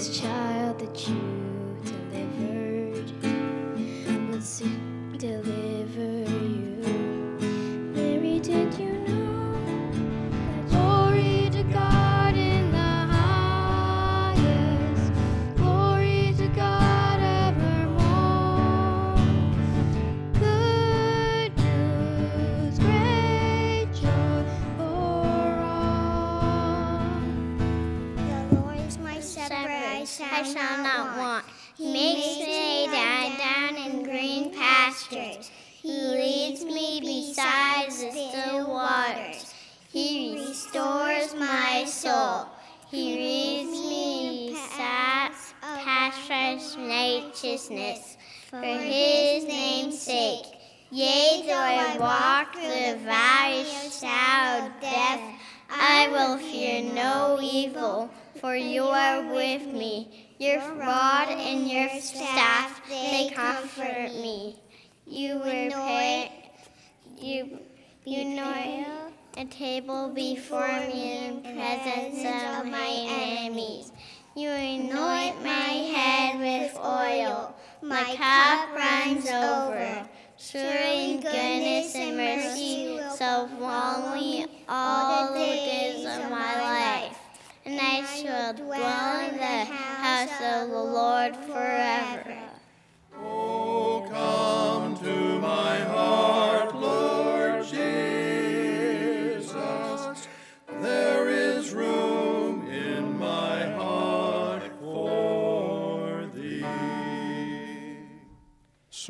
This child righteousness for his name's sake. Yea, though I walk the valley of shadow of death, I will fear no evil, for you are with me. Your rod and your staff, they comfort me. You will prepare, you, you know a table before me in presence of my enemies. You anoint my head with oil. My cup runs over. Surely goodness and mercy shall follow me all the days of my life, and I shall dwell in the house of the Lord forever.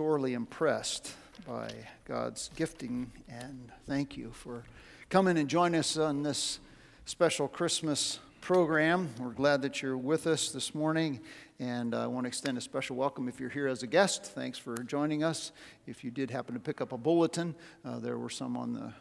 Sorely impressed by God's gifting, and thank you for coming and joining us on this special Christmas program. We're glad that you're with us this morning, and I want to extend a special welcome if you're here as a guest. Thanks for joining us. If you did happen to pick up a bulletin, uh, there were some on the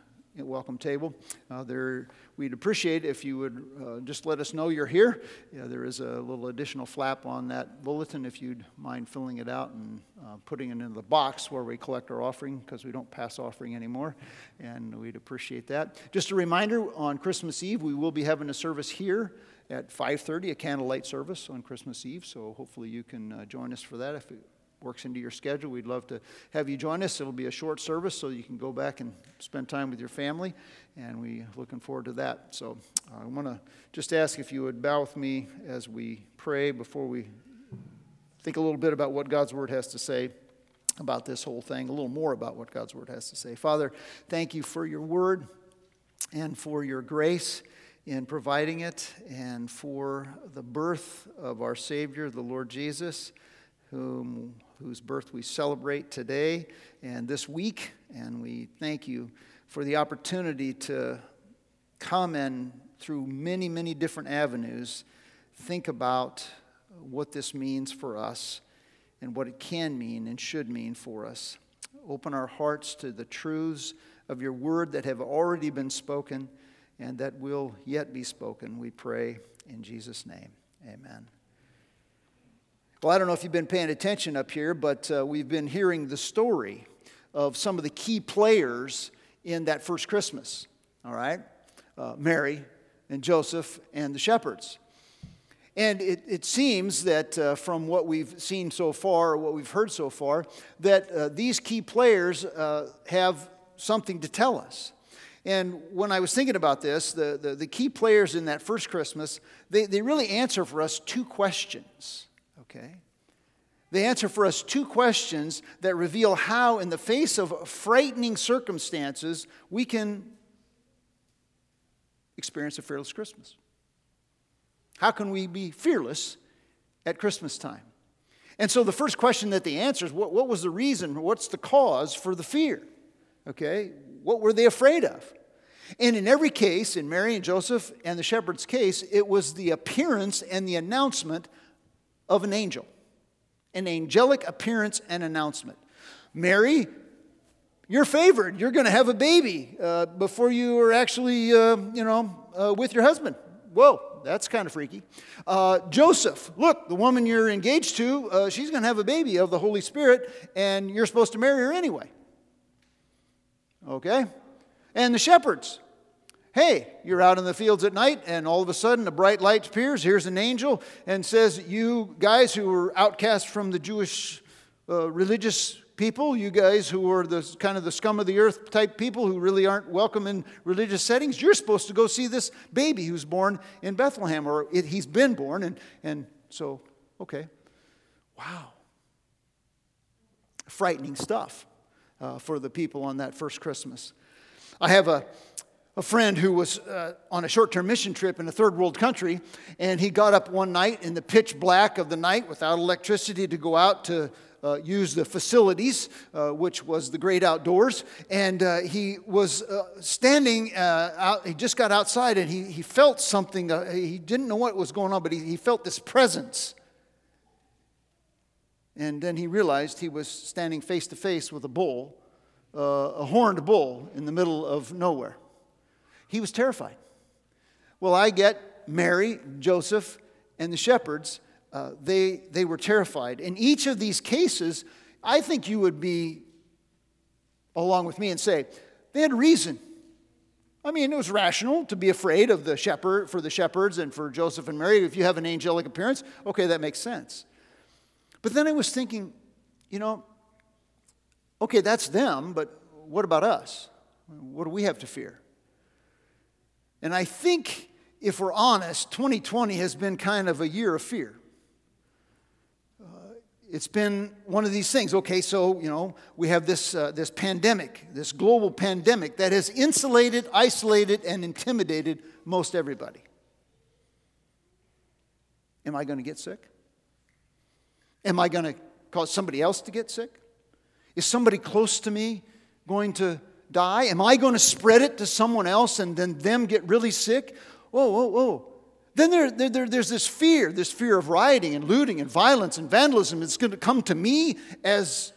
welcome table. Uh, there, we'd appreciate if you would uh, just let us know you're here. Yeah, there is a little additional flap on that bulletin if you'd mind filling it out and uh, putting it in the box where we collect our offering because we don't pass offering anymore, and we'd appreciate that. Just a reminder: on Christmas Eve, we will be having a service here at 5:30, a candlelight service on Christmas Eve. So hopefully you can uh, join us for that if it works into your schedule. We'd love to have you join us. It'll be a short service, so you can go back and spend time with your family, and we're looking forward to that. So I want to just ask if you would bow with me as we pray before we think a little bit about what God's Word has to say about this whole thing, a little more about what God's Word has to say. Father, thank you for your Word and for your grace in providing it, and for the birth of our Savior, the Lord Jesus whom, whose birth we celebrate today and this week. And we thank you for the opportunity to come and, through many, many different avenues, think about what this means for us and what it can mean and should mean for us. Open our hearts to the truths of your word that have already been spoken and that will yet be spoken, we pray in Jesus' name. Amen. Well, I don't know if you've been paying attention up here, but uh, we've been hearing the story of some of the key players in that first Christmas, all right? Uh, Mary and Joseph and the shepherds. And it, it seems that uh, from what we've seen so far, or what we've heard so far, that uh, these key players uh, have something to tell us. And when I was thinking about this, the, the, the key players in that first Christmas, they, they really answer for us two questions okay? They answer for us two questions that reveal how, in the face of frightening circumstances, we can experience a fearless Christmas. How can we be fearless at Christmas time? And so the first question that they answer is what, what was the reason? What's the cause for the fear? Okay? What were they afraid of? And in every case, in Mary and Joseph and the shepherd's case, it was the appearance and the announcement of an angel, an angelic appearance and announcement. Mary you're favored. You're going to have a baby uh, before you are actually, uh, you know, uh, with your husband. Whoa, that's kind of freaky. Uh, Joseph, look, the woman you're engaged to, uh, she's going to have a baby of the Holy Spirit, and you're supposed to marry her anyway. Okay? And the shepherds, hey, you're out in the fields at night, and all of a sudden a bright light appears. Here's an angel and says, You guys who were outcast from the Jewish uh, religious people, you guys who are the kind of the scum of the earth type people who really aren't welcome in religious settings, you're supposed to go see this baby who's born in Bethlehem, or it, he's been born. And, and so, okay. Wow. Frightening stuff uh, for the people on that first Christmas. I have a, a friend who was uh, on a short term mission trip in a third world country, and he got up one night in the pitch black of the night without electricity to go out to uh, use the facilities, uh, which was the great outdoors. And uh, he was uh, standing uh, out, he just got outside and he, he felt something. He didn't know what was going on, but he, he felt this presence. And then he realized he was standing face to face with a bull, a horned bull in the middle of nowhere. He was terrified. Well, I get Mary, Joseph, and the shepherds uh, they, they were terrified. In each of these cases, I think you would be along with me and say, they had reason. I mean, it was rational to be afraid of the shepherd for the shepherds and for Joseph and Mary. If you have an angelic appearance, okay, that makes sense. But then I was thinking, you know, okay, that's them, but what about us? What do we have to fear? And I think if we're honest, 2020 has been kind of a year of fear it's been one of these things. Okay, so, you know, we have this, uh, this pandemic, this global pandemic that has insulated, isolated, and intimidated most everybody. Am I going to get sick? Am I going to cause somebody else to get sick? Is somebody close to me going to die? Am I going to spread it to someone else and then them get really sick? Whoa, whoa, whoa. Then there, there, there, there's this fear, this fear of rioting and looting and violence and vandalism. It's going to come to me as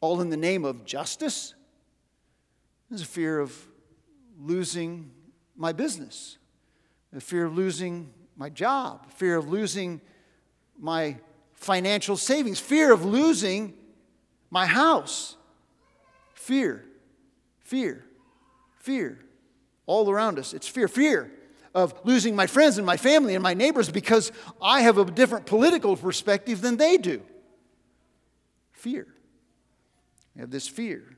all in the name of justice. There's a fear of losing my business, a fear of losing my job, fear of losing my financial savings, fear of losing my house. Fear, fear, fear. All around us, it's fear. Fear of losing my friends and my family and my neighbors because I have a different political perspective than they do. Fear. I have this fear.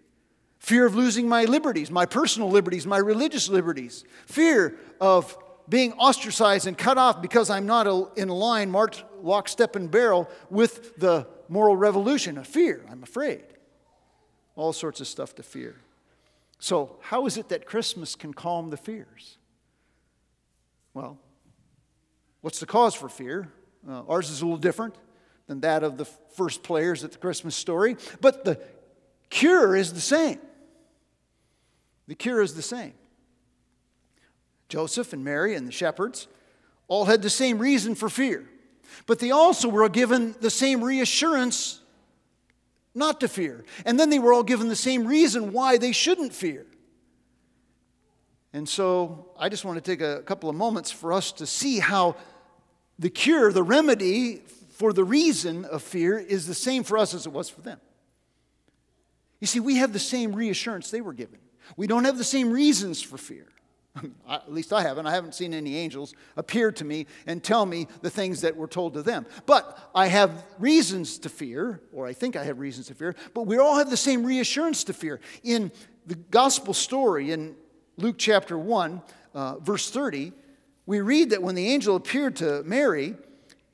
Fear of losing my liberties, my personal liberties, my religious liberties. Fear of being ostracized and cut off because I'm not in line marked lock, step, and barrel with the moral revolution. A fear. I'm afraid. All sorts of stuff to fear. So, how is it that Christmas can calm the fears? Well, what's the cause for fear? Uh, ours is a little different than that of the first players at the Christmas story, but the cure is the same. The cure is the same. Joseph and Mary and the shepherds all had the same reason for fear, but they also were given the same reassurance not to fear. And then they were all given the same reason why they shouldn't fear. And so I just want to take a couple of moments for us to see how the cure, the remedy for the reason of fear is the same for us as it was for them. You see, we have the same reassurance they were given. We don't have the same reasons for fear. At least I haven't. I haven't seen any angels appear to me and tell me the things that were told to them. But I have reasons to fear, or I think I have reasons to fear, but we all have the same reassurance to fear. In the gospel story in Luke chapter 1, uh, verse 30, we read that when the angel appeared to Mary,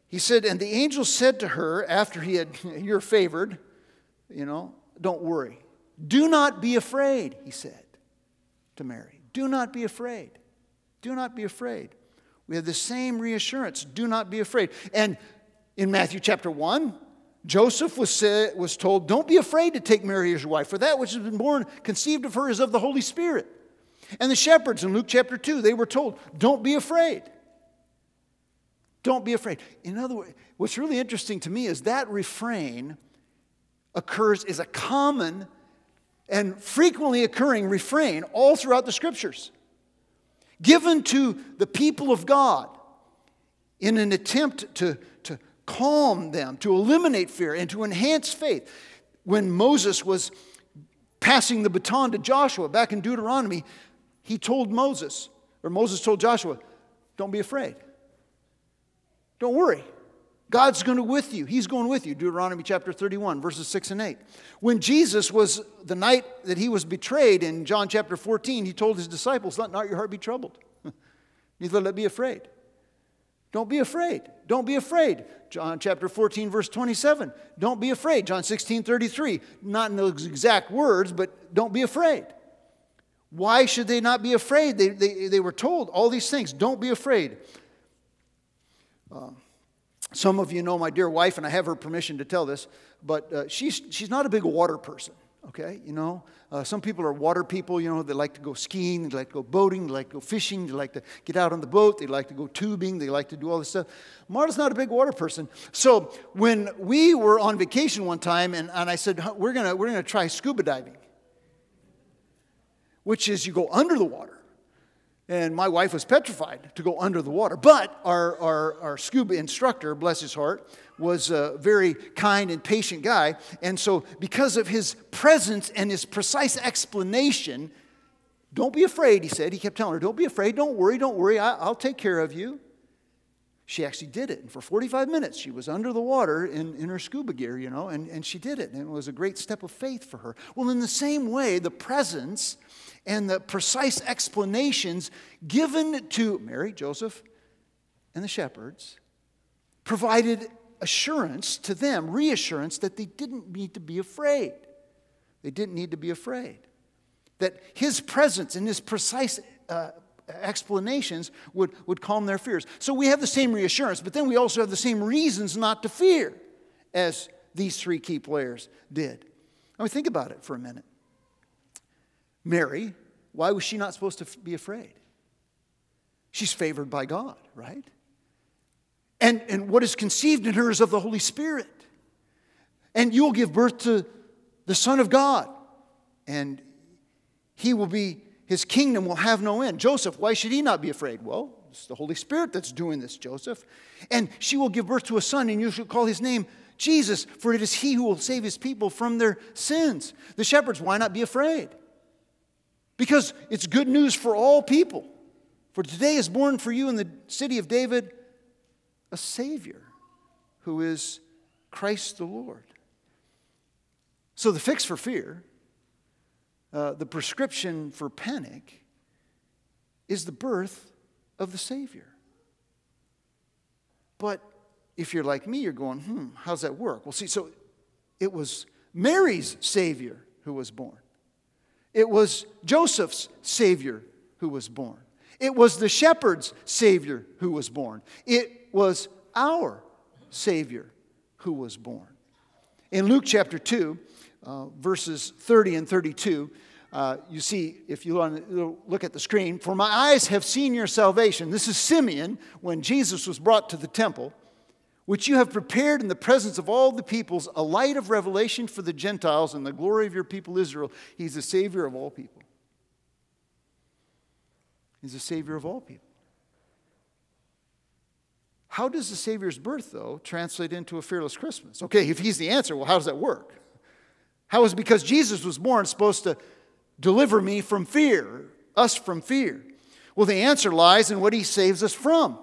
he said, And the angel said to her, after he had, You're favored, you know, don't worry. Do not be afraid, he said to Mary. Do not be afraid. Do not be afraid. We have the same reassurance. Do not be afraid. And in Matthew chapter 1, Joseph was, said, was told, Don't be afraid to take Mary as your wife, for that which has been born, conceived of her, is of the Holy Spirit. And the shepherds in Luke chapter 2, they were told, don't be afraid. Don't be afraid. In other words, what's really interesting to me is that refrain occurs is a common and frequently occurring refrain all throughout the scriptures, given to the people of God in an attempt to, to calm them, to eliminate fear, and to enhance faith. When Moses was passing the baton to Joshua back in Deuteronomy, he told Moses, or Moses told Joshua, don't be afraid. Don't worry. God's going to with you. He's going with you. Deuteronomy chapter 31, verses 6 and 8. When Jesus was the night that he was betrayed in John chapter 14, he told his disciples, Let not your heart be troubled. Neither let be afraid. Don't be afraid. Don't be afraid. John chapter 14, verse 27. Don't be afraid. John 16, 33. Not in those exact words, but don't be afraid. Why should they not be afraid? They, they, they were told all these things. Don't be afraid. Uh, some of you know my dear wife, and I have her permission to tell this, but uh, she's, she's not a big water person, okay? You know, uh, some people are water people, you know, they like to go skiing, they like to go boating, they like to go fishing, they like to get out on the boat, they like to go tubing, they like to do all this stuff. Marta's not a big water person. So when we were on vacation one time, and, and I said, we're gonna, we're gonna try scuba diving, which is you go under the water. And my wife was petrified to go under the water. But our, our, our scuba instructor, bless his heart, was a very kind and patient guy. And so, because of his presence and his precise explanation, don't be afraid, he said. He kept telling her, Don't be afraid, don't worry, don't worry, I, I'll take care of you. She actually did it. And for 45 minutes, she was under the water in, in her scuba gear, you know, and, and she did it. And it was a great step of faith for her. Well, in the same way, the presence and the precise explanations given to Mary, Joseph, and the shepherds provided assurance to them, reassurance that they didn't need to be afraid. They didn't need to be afraid. That his presence and his precise uh, explanations would, would calm their fears. So we have the same reassurance, but then we also have the same reasons not to fear as these three key players did. I mean, think about it for a minute. Mary, why was she not supposed to be afraid? She's favored by God, right? And, and what is conceived in her is of the Holy Spirit. And you'll give birth to the Son of God, and he will be, his kingdom will have no end. Joseph, why should he not be afraid? Well, it's the Holy Spirit that's doing this, Joseph. And she will give birth to a son, and you shall call his name Jesus, for it is he who will save his people from their sins. The shepherds, why not be afraid? Because it's good news for all people. For today is born for you in the city of David a Savior who is Christ the Lord. So, the fix for fear, uh, the prescription for panic, is the birth of the Savior. But if you're like me, you're going, hmm, how's that work? Well, see, so it was Mary's Savior who was born. It was Joseph's Savior who was born. It was the shepherd's Savior who was born. It was our Savior who was born. In Luke chapter 2, uh, verses 30 and 32, uh, you see, if you look at the screen, for my eyes have seen your salvation. This is Simeon when Jesus was brought to the temple which you have prepared in the presence of all the peoples, a light of revelation for the Gentiles and the glory of your people Israel. He's the Savior of all people. He's the Savior of all people. How does the Savior's birth, though, translate into a fearless Christmas? Okay, if He's the answer, well, how does that work? How is because Jesus was born supposed to deliver me from fear, us from fear? Well, the answer lies in what He saves us from.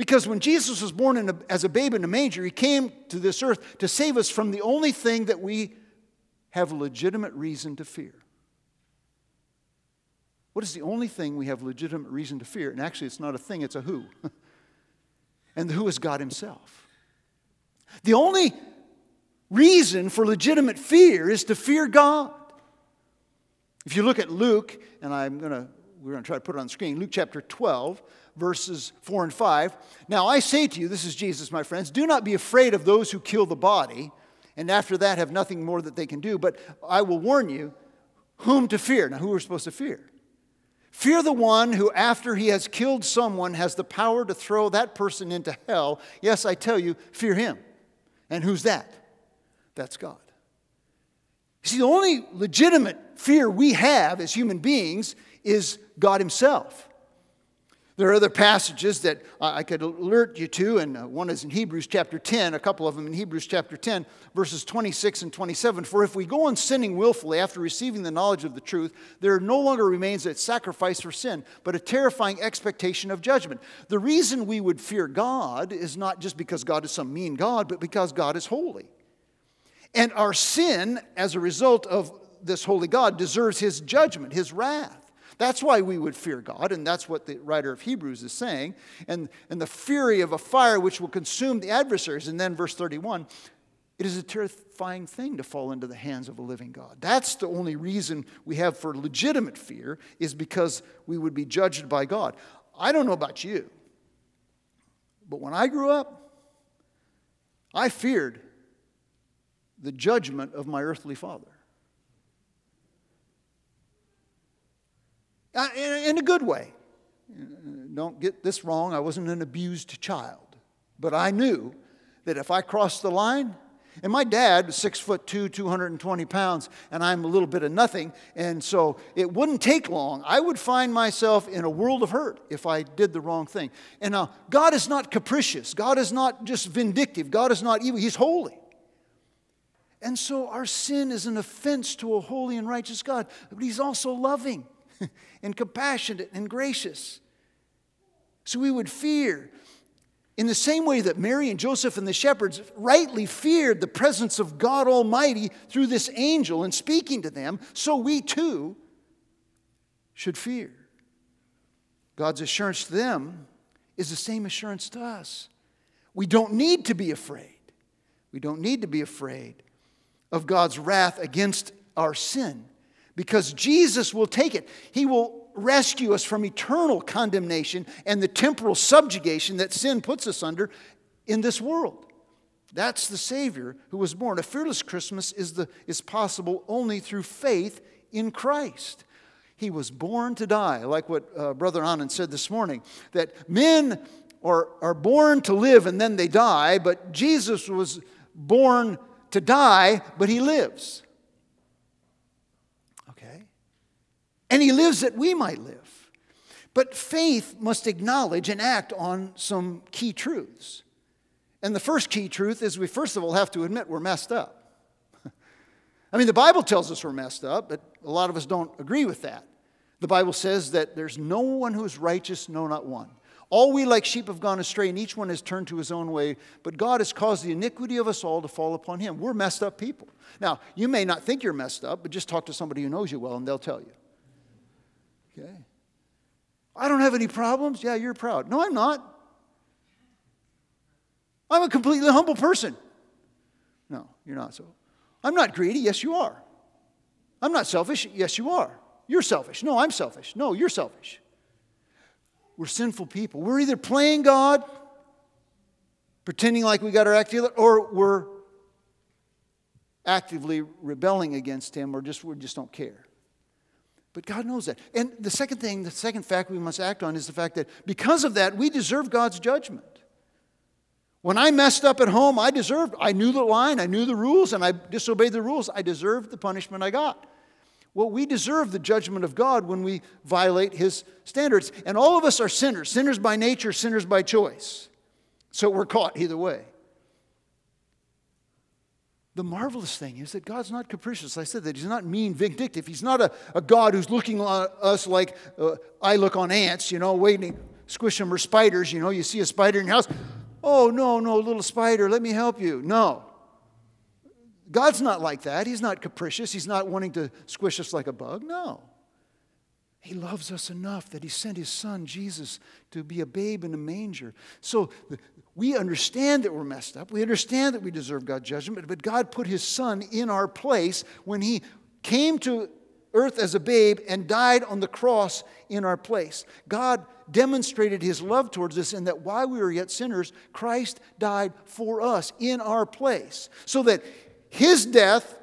Because when Jesus was born a, as a babe in a manger, he came to this earth to save us from the only thing that we have legitimate reason to fear. What is the only thing we have legitimate reason to fear? And actually, it's not a thing, it's a who. and the who is God Himself. The only reason for legitimate fear is to fear God. If you look at Luke, and I'm going to, we're going to try to put it on the screen, Luke chapter 12, verses 4 and 5. Now I say to you, this is Jesus, my friends, do not be afraid of those who kill the body, and after that have nothing more that they can do, but I will warn you whom to fear. Now, who are we supposed to fear? Fear the one who, after he has killed someone, has the power to throw that person into hell. Yes, I tell you, fear him. And who's that? That's God. See, the only legitimate fear we have as human beings is God Himself. There are other passages that I could alert you to, and uh, one is in Hebrews chapter 10, a couple of them in Hebrews chapter 10, verses 26 and 27. For if we go on sinning willfully after receiving the knowledge of the truth, there no longer remains a sacrifice for sin, but a terrifying expectation of judgment. The reason we would fear God is not just because God is some mean God, but because God is holy. And our sin, as a result of this holy God, deserves his judgment, his wrath. That's why we would fear God, and that's what the writer of Hebrews is saying. And, and the fury of a fire which will consume the adversaries. And then, verse 31 it is a terrifying thing to fall into the hands of a living God. That's the only reason we have for legitimate fear, is because we would be judged by God. I don't know about you, but when I grew up, I feared the judgment of my earthly father. Uh, in a good way. Don't get this wrong, I wasn't an abused child. But I knew that if I crossed the line, and my dad was six foot two, 220 pounds, and I'm a little bit of nothing, and so it wouldn't take long. I would find myself in a world of hurt if I did the wrong thing. And now, God is not capricious, God is not just vindictive, God is not evil, He's holy. And so our sin is an offense to a holy and righteous God, but He's also loving. and compassionate and gracious. So we would fear. In the same way that Mary and Joseph and the shepherds rightly feared the presence of God Almighty through this angel and speaking to them, so we too should fear. God's assurance to them is the same assurance to us. We don't need to be afraid. We don't need to be afraid of God's wrath against our sin because Jesus will take it. He will rescue us from eternal condemnation and the temporal subjugation that sin puts us under in this world. That's the Savior who was born. A fearless Christmas is, the, is possible only through faith in Christ. He was born to die, like what uh, Brother Anand said this morning, that men are, are born to live and then they die, but Jesus was born to die, but he lives. And he lives that we might live. But faith must acknowledge and act on some key truths. And the first key truth is we first of all have to admit we're messed up. I mean, the Bible tells us we're messed up, but a lot of us don't agree with that. The Bible says that there's no one who is righteous, no, not one. All we like sheep have gone astray, and each one has turned to his own way, but God has caused the iniquity of us all to fall upon him. We're messed up people. Now, you may not think you're messed up, but just talk to somebody who knows you well, and they'll tell you. Okay. I don't have any problems. Yeah, you're proud. No, I'm not. I'm a completely humble person. No, you're not so. I'm not greedy. Yes, you are. I'm not selfish. Yes, you are. You're selfish. No, I'm selfish. No, you're selfish. We're sinful people. We're either playing God, pretending like we got our act together, or we're actively rebelling against Him, or just we just don't care. But God knows that. And the second thing, the second fact we must act on is the fact that because of that, we deserve God's judgment. When I messed up at home, I deserved, I knew the line, I knew the rules, and I disobeyed the rules. I deserved the punishment I got. Well, we deserve the judgment of God when we violate His standards. And all of us are sinners, sinners by nature, sinners by choice. So we're caught either way. The marvelous thing is that God's not capricious. I said that He's not mean, vindictive. He's not a, a God who's looking at us like uh, I look on ants, you know, waiting, squish them or spiders. You know, you see a spider in your house. Oh, no, no, little spider, let me help you. No. God's not like that. He's not capricious. He's not wanting to squish us like a bug. No. He loves us enough that He sent His Son, Jesus, to be a babe in a manger. So we understand that we're messed up. We understand that we deserve God's judgment, but God put His Son in our place when He came to earth as a babe and died on the cross in our place. God demonstrated His love towards us in that while we were yet sinners, Christ died for us in our place. So that His death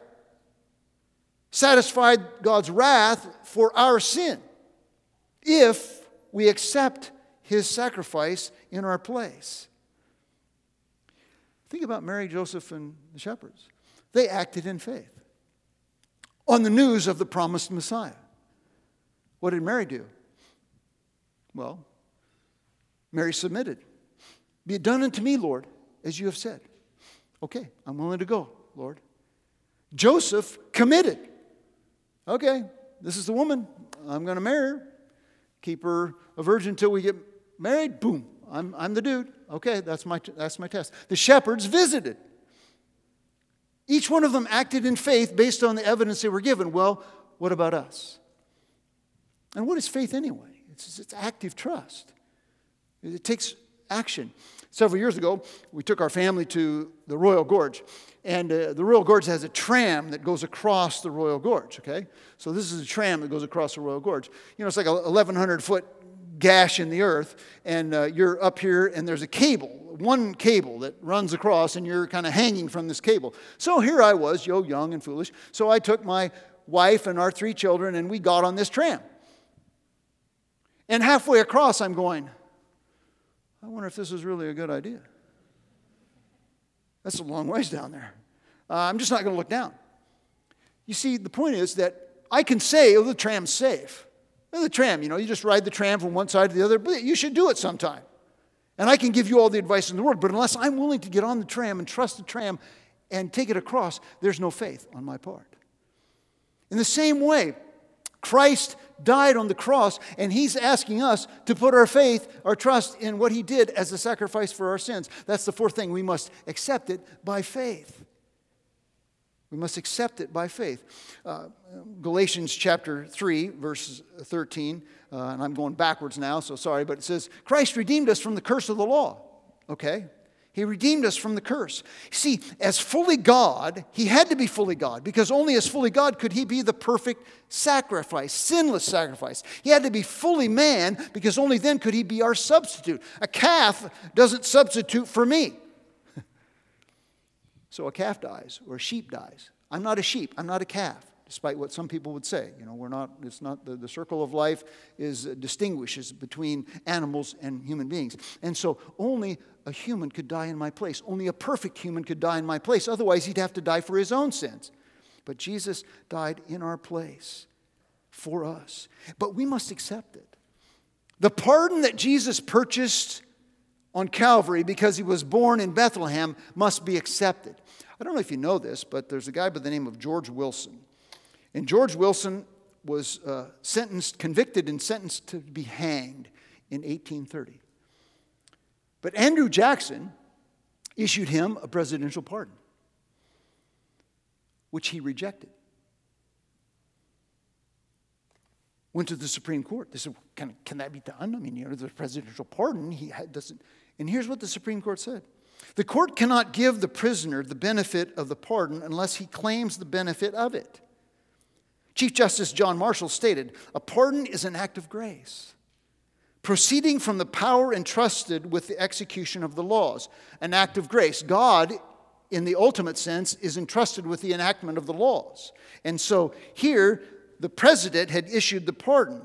satisfied God's wrath for our sin if we accept his sacrifice in our place. Think about Mary, Joseph, and the shepherds. They acted in faith. on the news of the promised Messiah. What did Mary do? Well, Mary submitted. Be it done unto me, Lord, as you have said. Okay, I'm willing to go, Lord. Joseph committed. Okay, this is the woman. I'm going to marry her. Keep her a virgin until we get married. Boom, I'm, I'm the dude. Okay, that's my, that's my test. The shepherds visited. Each one of them acted in faith based on the evidence they were given. Well, what about us? And what is faith anyway? It's, it's active trust. It takes action. Several years ago, we took our family to the Royal Gorge. And uh, the Royal Gorge has a tram that goes across the Royal Gorge, okay? So this is a tram that goes across the Royal Gorge. You know, it's like a 1,100 foot gash in the earth, and uh, you're up here, and there's a cable, one cable that runs across, and you're kind of hanging from this cable. So here I was, yo, young and foolish. So I took my wife and our three children, and we got on this tram. And halfway across, I'm going, I wonder if this is really a good idea. That's a long ways down there. Uh, I'm just not going to look down. You see, the point is that I can say, oh, the tram's safe. Well, the tram, you know, you just ride the tram from one side to the other, but you should do it sometime. And I can give you all the advice in the world, but unless I'm willing to get on the tram and trust the tram and take it across, there's no faith on my part. In the same way, Christ died on the cross, and He's asking us to put our faith, our trust in what He did as a sacrifice for our sins. That's the fourth thing. We must accept it by faith. We must accept it by faith. Uh, Galatians chapter 3, verse 13, uh, and I'm going backwards now, so sorry, but it says, Christ redeemed us from the curse of the law. Okay? He redeemed us from the curse. See, as fully God, he had to be fully God because only as fully God could he be the perfect sacrifice, sinless sacrifice. He had to be fully man because only then could he be our substitute. A calf doesn't substitute for me. so a calf dies or a sheep dies. I'm not a sheep, I'm not a calf despite what some people would say. You know, we're not, it's not, the, the circle of life is uh, distinguishes between animals and human beings. And so only a human could die in my place. Only a perfect human could die in my place. Otherwise, he'd have to die for his own sins. But Jesus died in our place for us. But we must accept it. The pardon that Jesus purchased on Calvary because he was born in Bethlehem must be accepted. I don't know if you know this, but there's a guy by the name of George Wilson. And George Wilson was uh, sentenced, convicted, and sentenced to be hanged in 1830. But Andrew Jackson issued him a presidential pardon, which he rejected. Went to the Supreme Court. They said, can, can that be done? I mean, you know, the presidential pardon, he doesn't. And here's what the Supreme Court said The court cannot give the prisoner the benefit of the pardon unless he claims the benefit of it. Chief Justice John Marshall stated a pardon is an act of grace, proceeding from the power entrusted with the execution of the laws. An act of grace. God, in the ultimate sense, is entrusted with the enactment of the laws. And so here, the president had issued the pardon.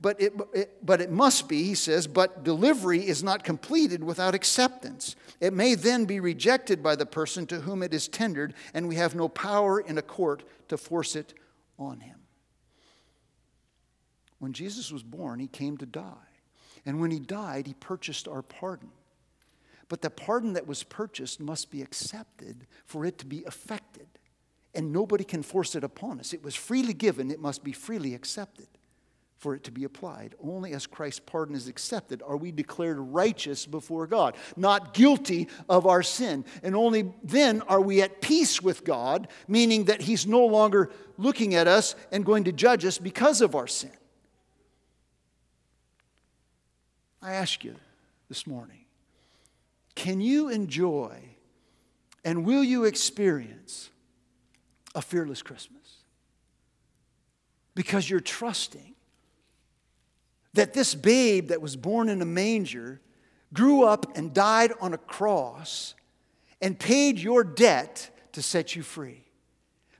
But it, it, but it must be, he says, but delivery is not completed without acceptance. It may then be rejected by the person to whom it is tendered, and we have no power in a court to force it on him. When Jesus was born, he came to die. And when he died, he purchased our pardon. But the pardon that was purchased must be accepted for it to be effected. And nobody can force it upon us. It was freely given, it must be freely accepted for it to be applied. Only as Christ's pardon is accepted are we declared righteous before God, not guilty of our sin. And only then are we at peace with God, meaning that He's no longer looking at us and going to judge us because of our sin. I ask you this morning can you enjoy and will you experience a fearless Christmas? Because you're trusting that this babe that was born in a manger grew up and died on a cross and paid your debt to set you free.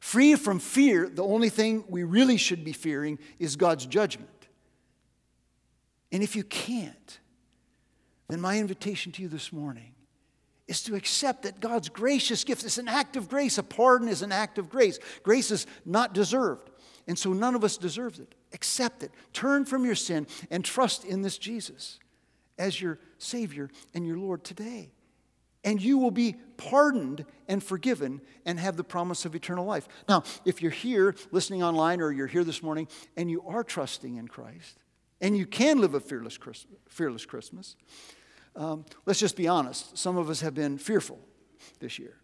Free from fear, the only thing we really should be fearing is God's judgment. And if you can't, then my invitation to you this morning is to accept that God's gracious gift is an act of grace. A pardon is an act of grace. Grace is not deserved. And so none of us deserves it. Accept it. Turn from your sin and trust in this Jesus as your Savior and your Lord today. And you will be pardoned and forgiven and have the promise of eternal life. Now, if you're here listening online or you're here this morning and you are trusting in Christ and you can live a fearless, fearless Christmas, um, let's just be honest. Some of us have been fearful this year.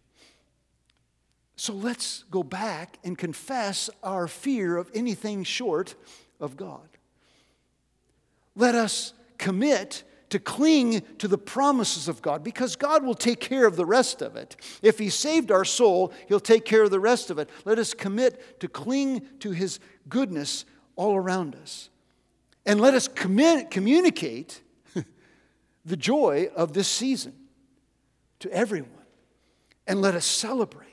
So let's go back and confess our fear of anything short of God. Let us commit to cling to the promises of God because God will take care of the rest of it. If He saved our soul, He'll take care of the rest of it. Let us commit to cling to His goodness all around us. And let us communicate the joy of this season to everyone. And let us celebrate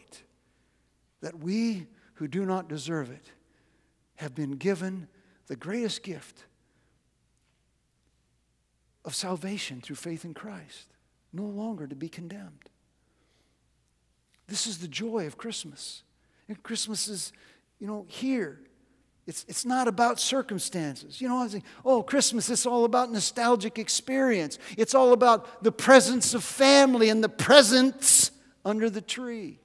that we who do not deserve it have been given the greatest gift of salvation through faith in Christ, no longer to be condemned. This is the joy of Christmas. And Christmas is, you know, here. It's, it's not about circumstances. You know, I think, oh, Christmas, it's all about nostalgic experience. It's all about the presence of family and the presents under the tree.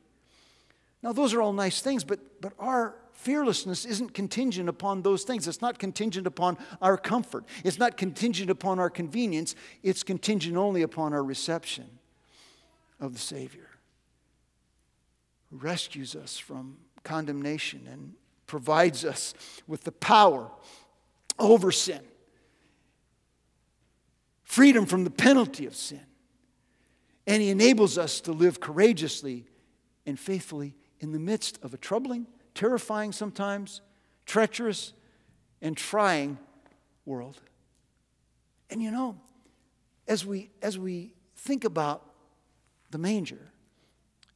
Now, those are all nice things, but, but our fearlessness isn't contingent upon those things. It's not contingent upon our comfort. It's not contingent upon our convenience. It's contingent only upon our reception of the Savior who rescues us from condemnation and provides us with the power over sin, freedom from the penalty of sin. And He enables us to live courageously and faithfully in the midst of a troubling terrifying sometimes, treacherous, and trying world. And you know, as we, as we think about the manger,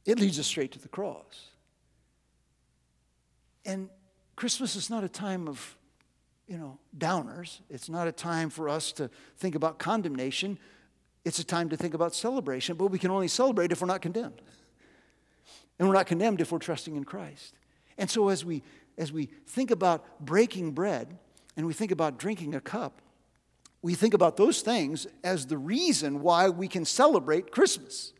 it leads us straight to the cross. And Christmas is not a time of, you know, downers. It's not a time for us to think about condemnation. It's a time to think about celebration, but we can only celebrate if we're not condemned. And we're not condemned if we're trusting in Christ. And so as we as we think about breaking bread and we think about drinking a cup, we think about those things as the reason why we can celebrate Christmas.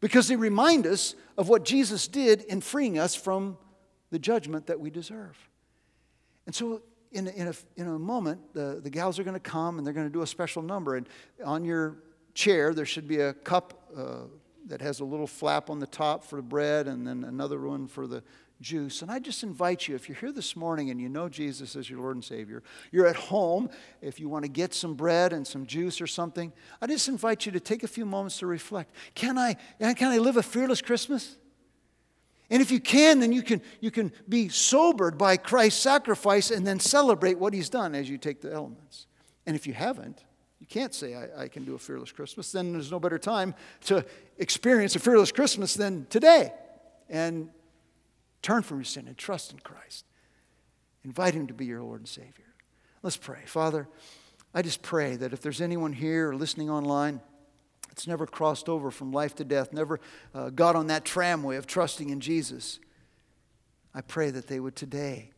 Because they remind us of what Jesus did in freeing us from the judgment that we deserve. And so, in in a, in a moment, the, the gals are going to come and they're going to do a special number. And on your chair, there should be a cup uh, that has a little flap on the top for the bread and then another one for the juice. And I just invite you, if you're here this morning and you know Jesus as your Lord and Savior, you're at home, if you want to get some bread and some juice or something, I just invite you to take a few moments to reflect. Can I, can I live a fearless Christmas? And if you can, then you can, you can be sobered by Christ's sacrifice and then celebrate what he's done as you take the elements. And if you haven't, you can't say, I, I can do a fearless Christmas, then there's no better time to experience a fearless Christmas than today. And Turn from your sin and trust in Christ. Invite Him to be your Lord and Savior. Let's pray. Father, I just pray that if there's anyone here or listening online that's never crossed over from life to death, never uh, got on that tramway of trusting in Jesus, I pray that they would today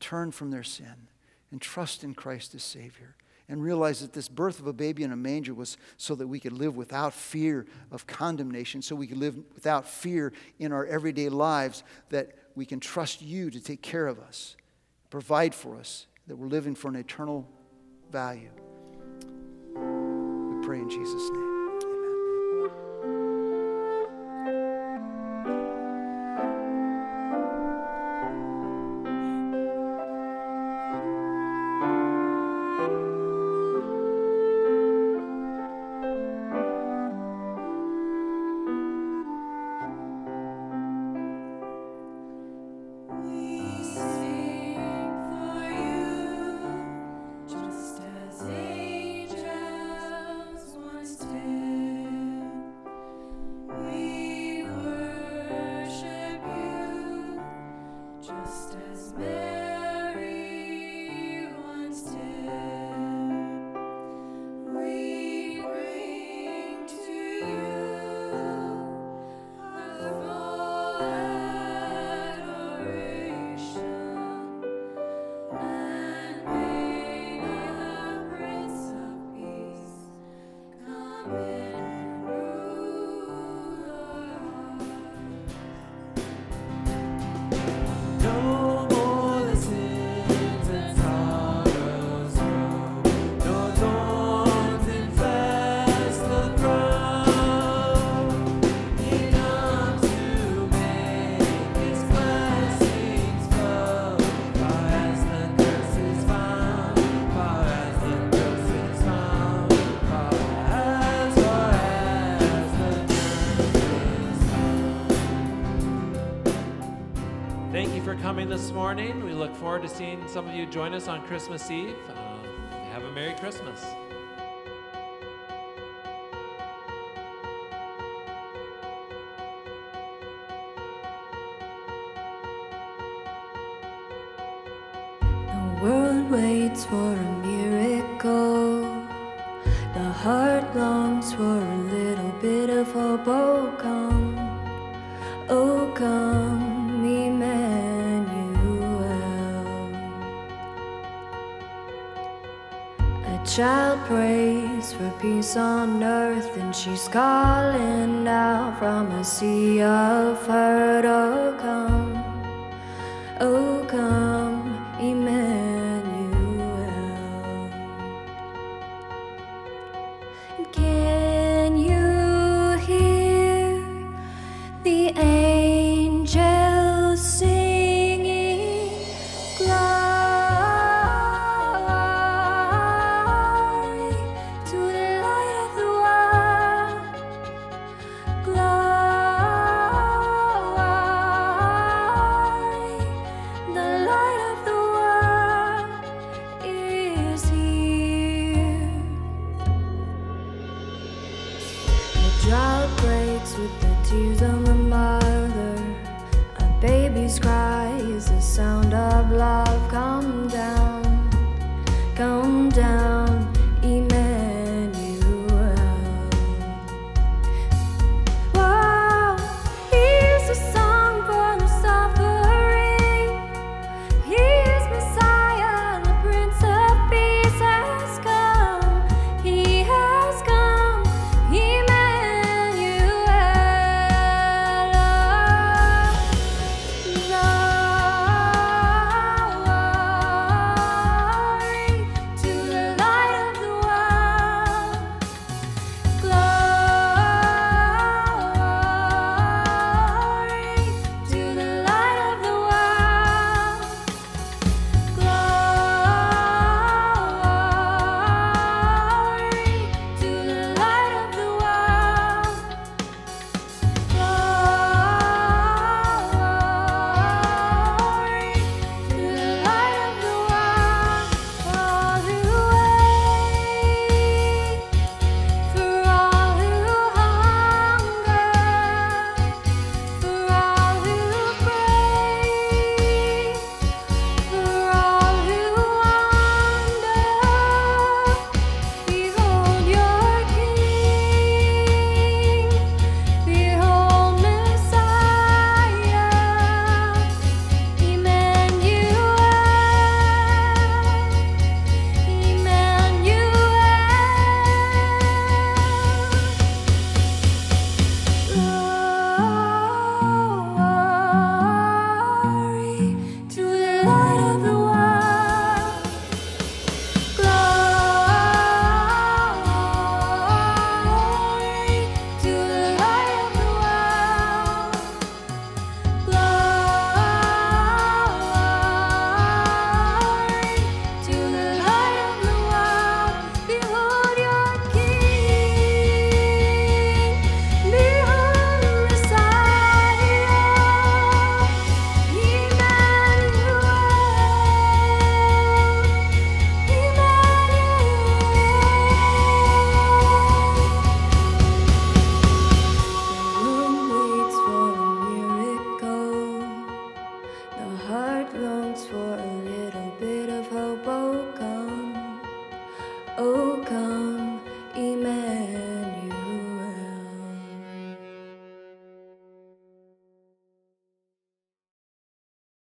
turn from their sin and trust in Christ as Savior and realize that this birth of a baby in a manger was so that we could live without fear of condemnation, so we could live without fear in our everyday lives, that we can trust you to take care of us, provide for us, that we're living for an eternal value. We pray in Jesus' name. coming this morning. We look forward to seeing some of you join us on Christmas Eve. Uh, have a Merry Christmas. panacea.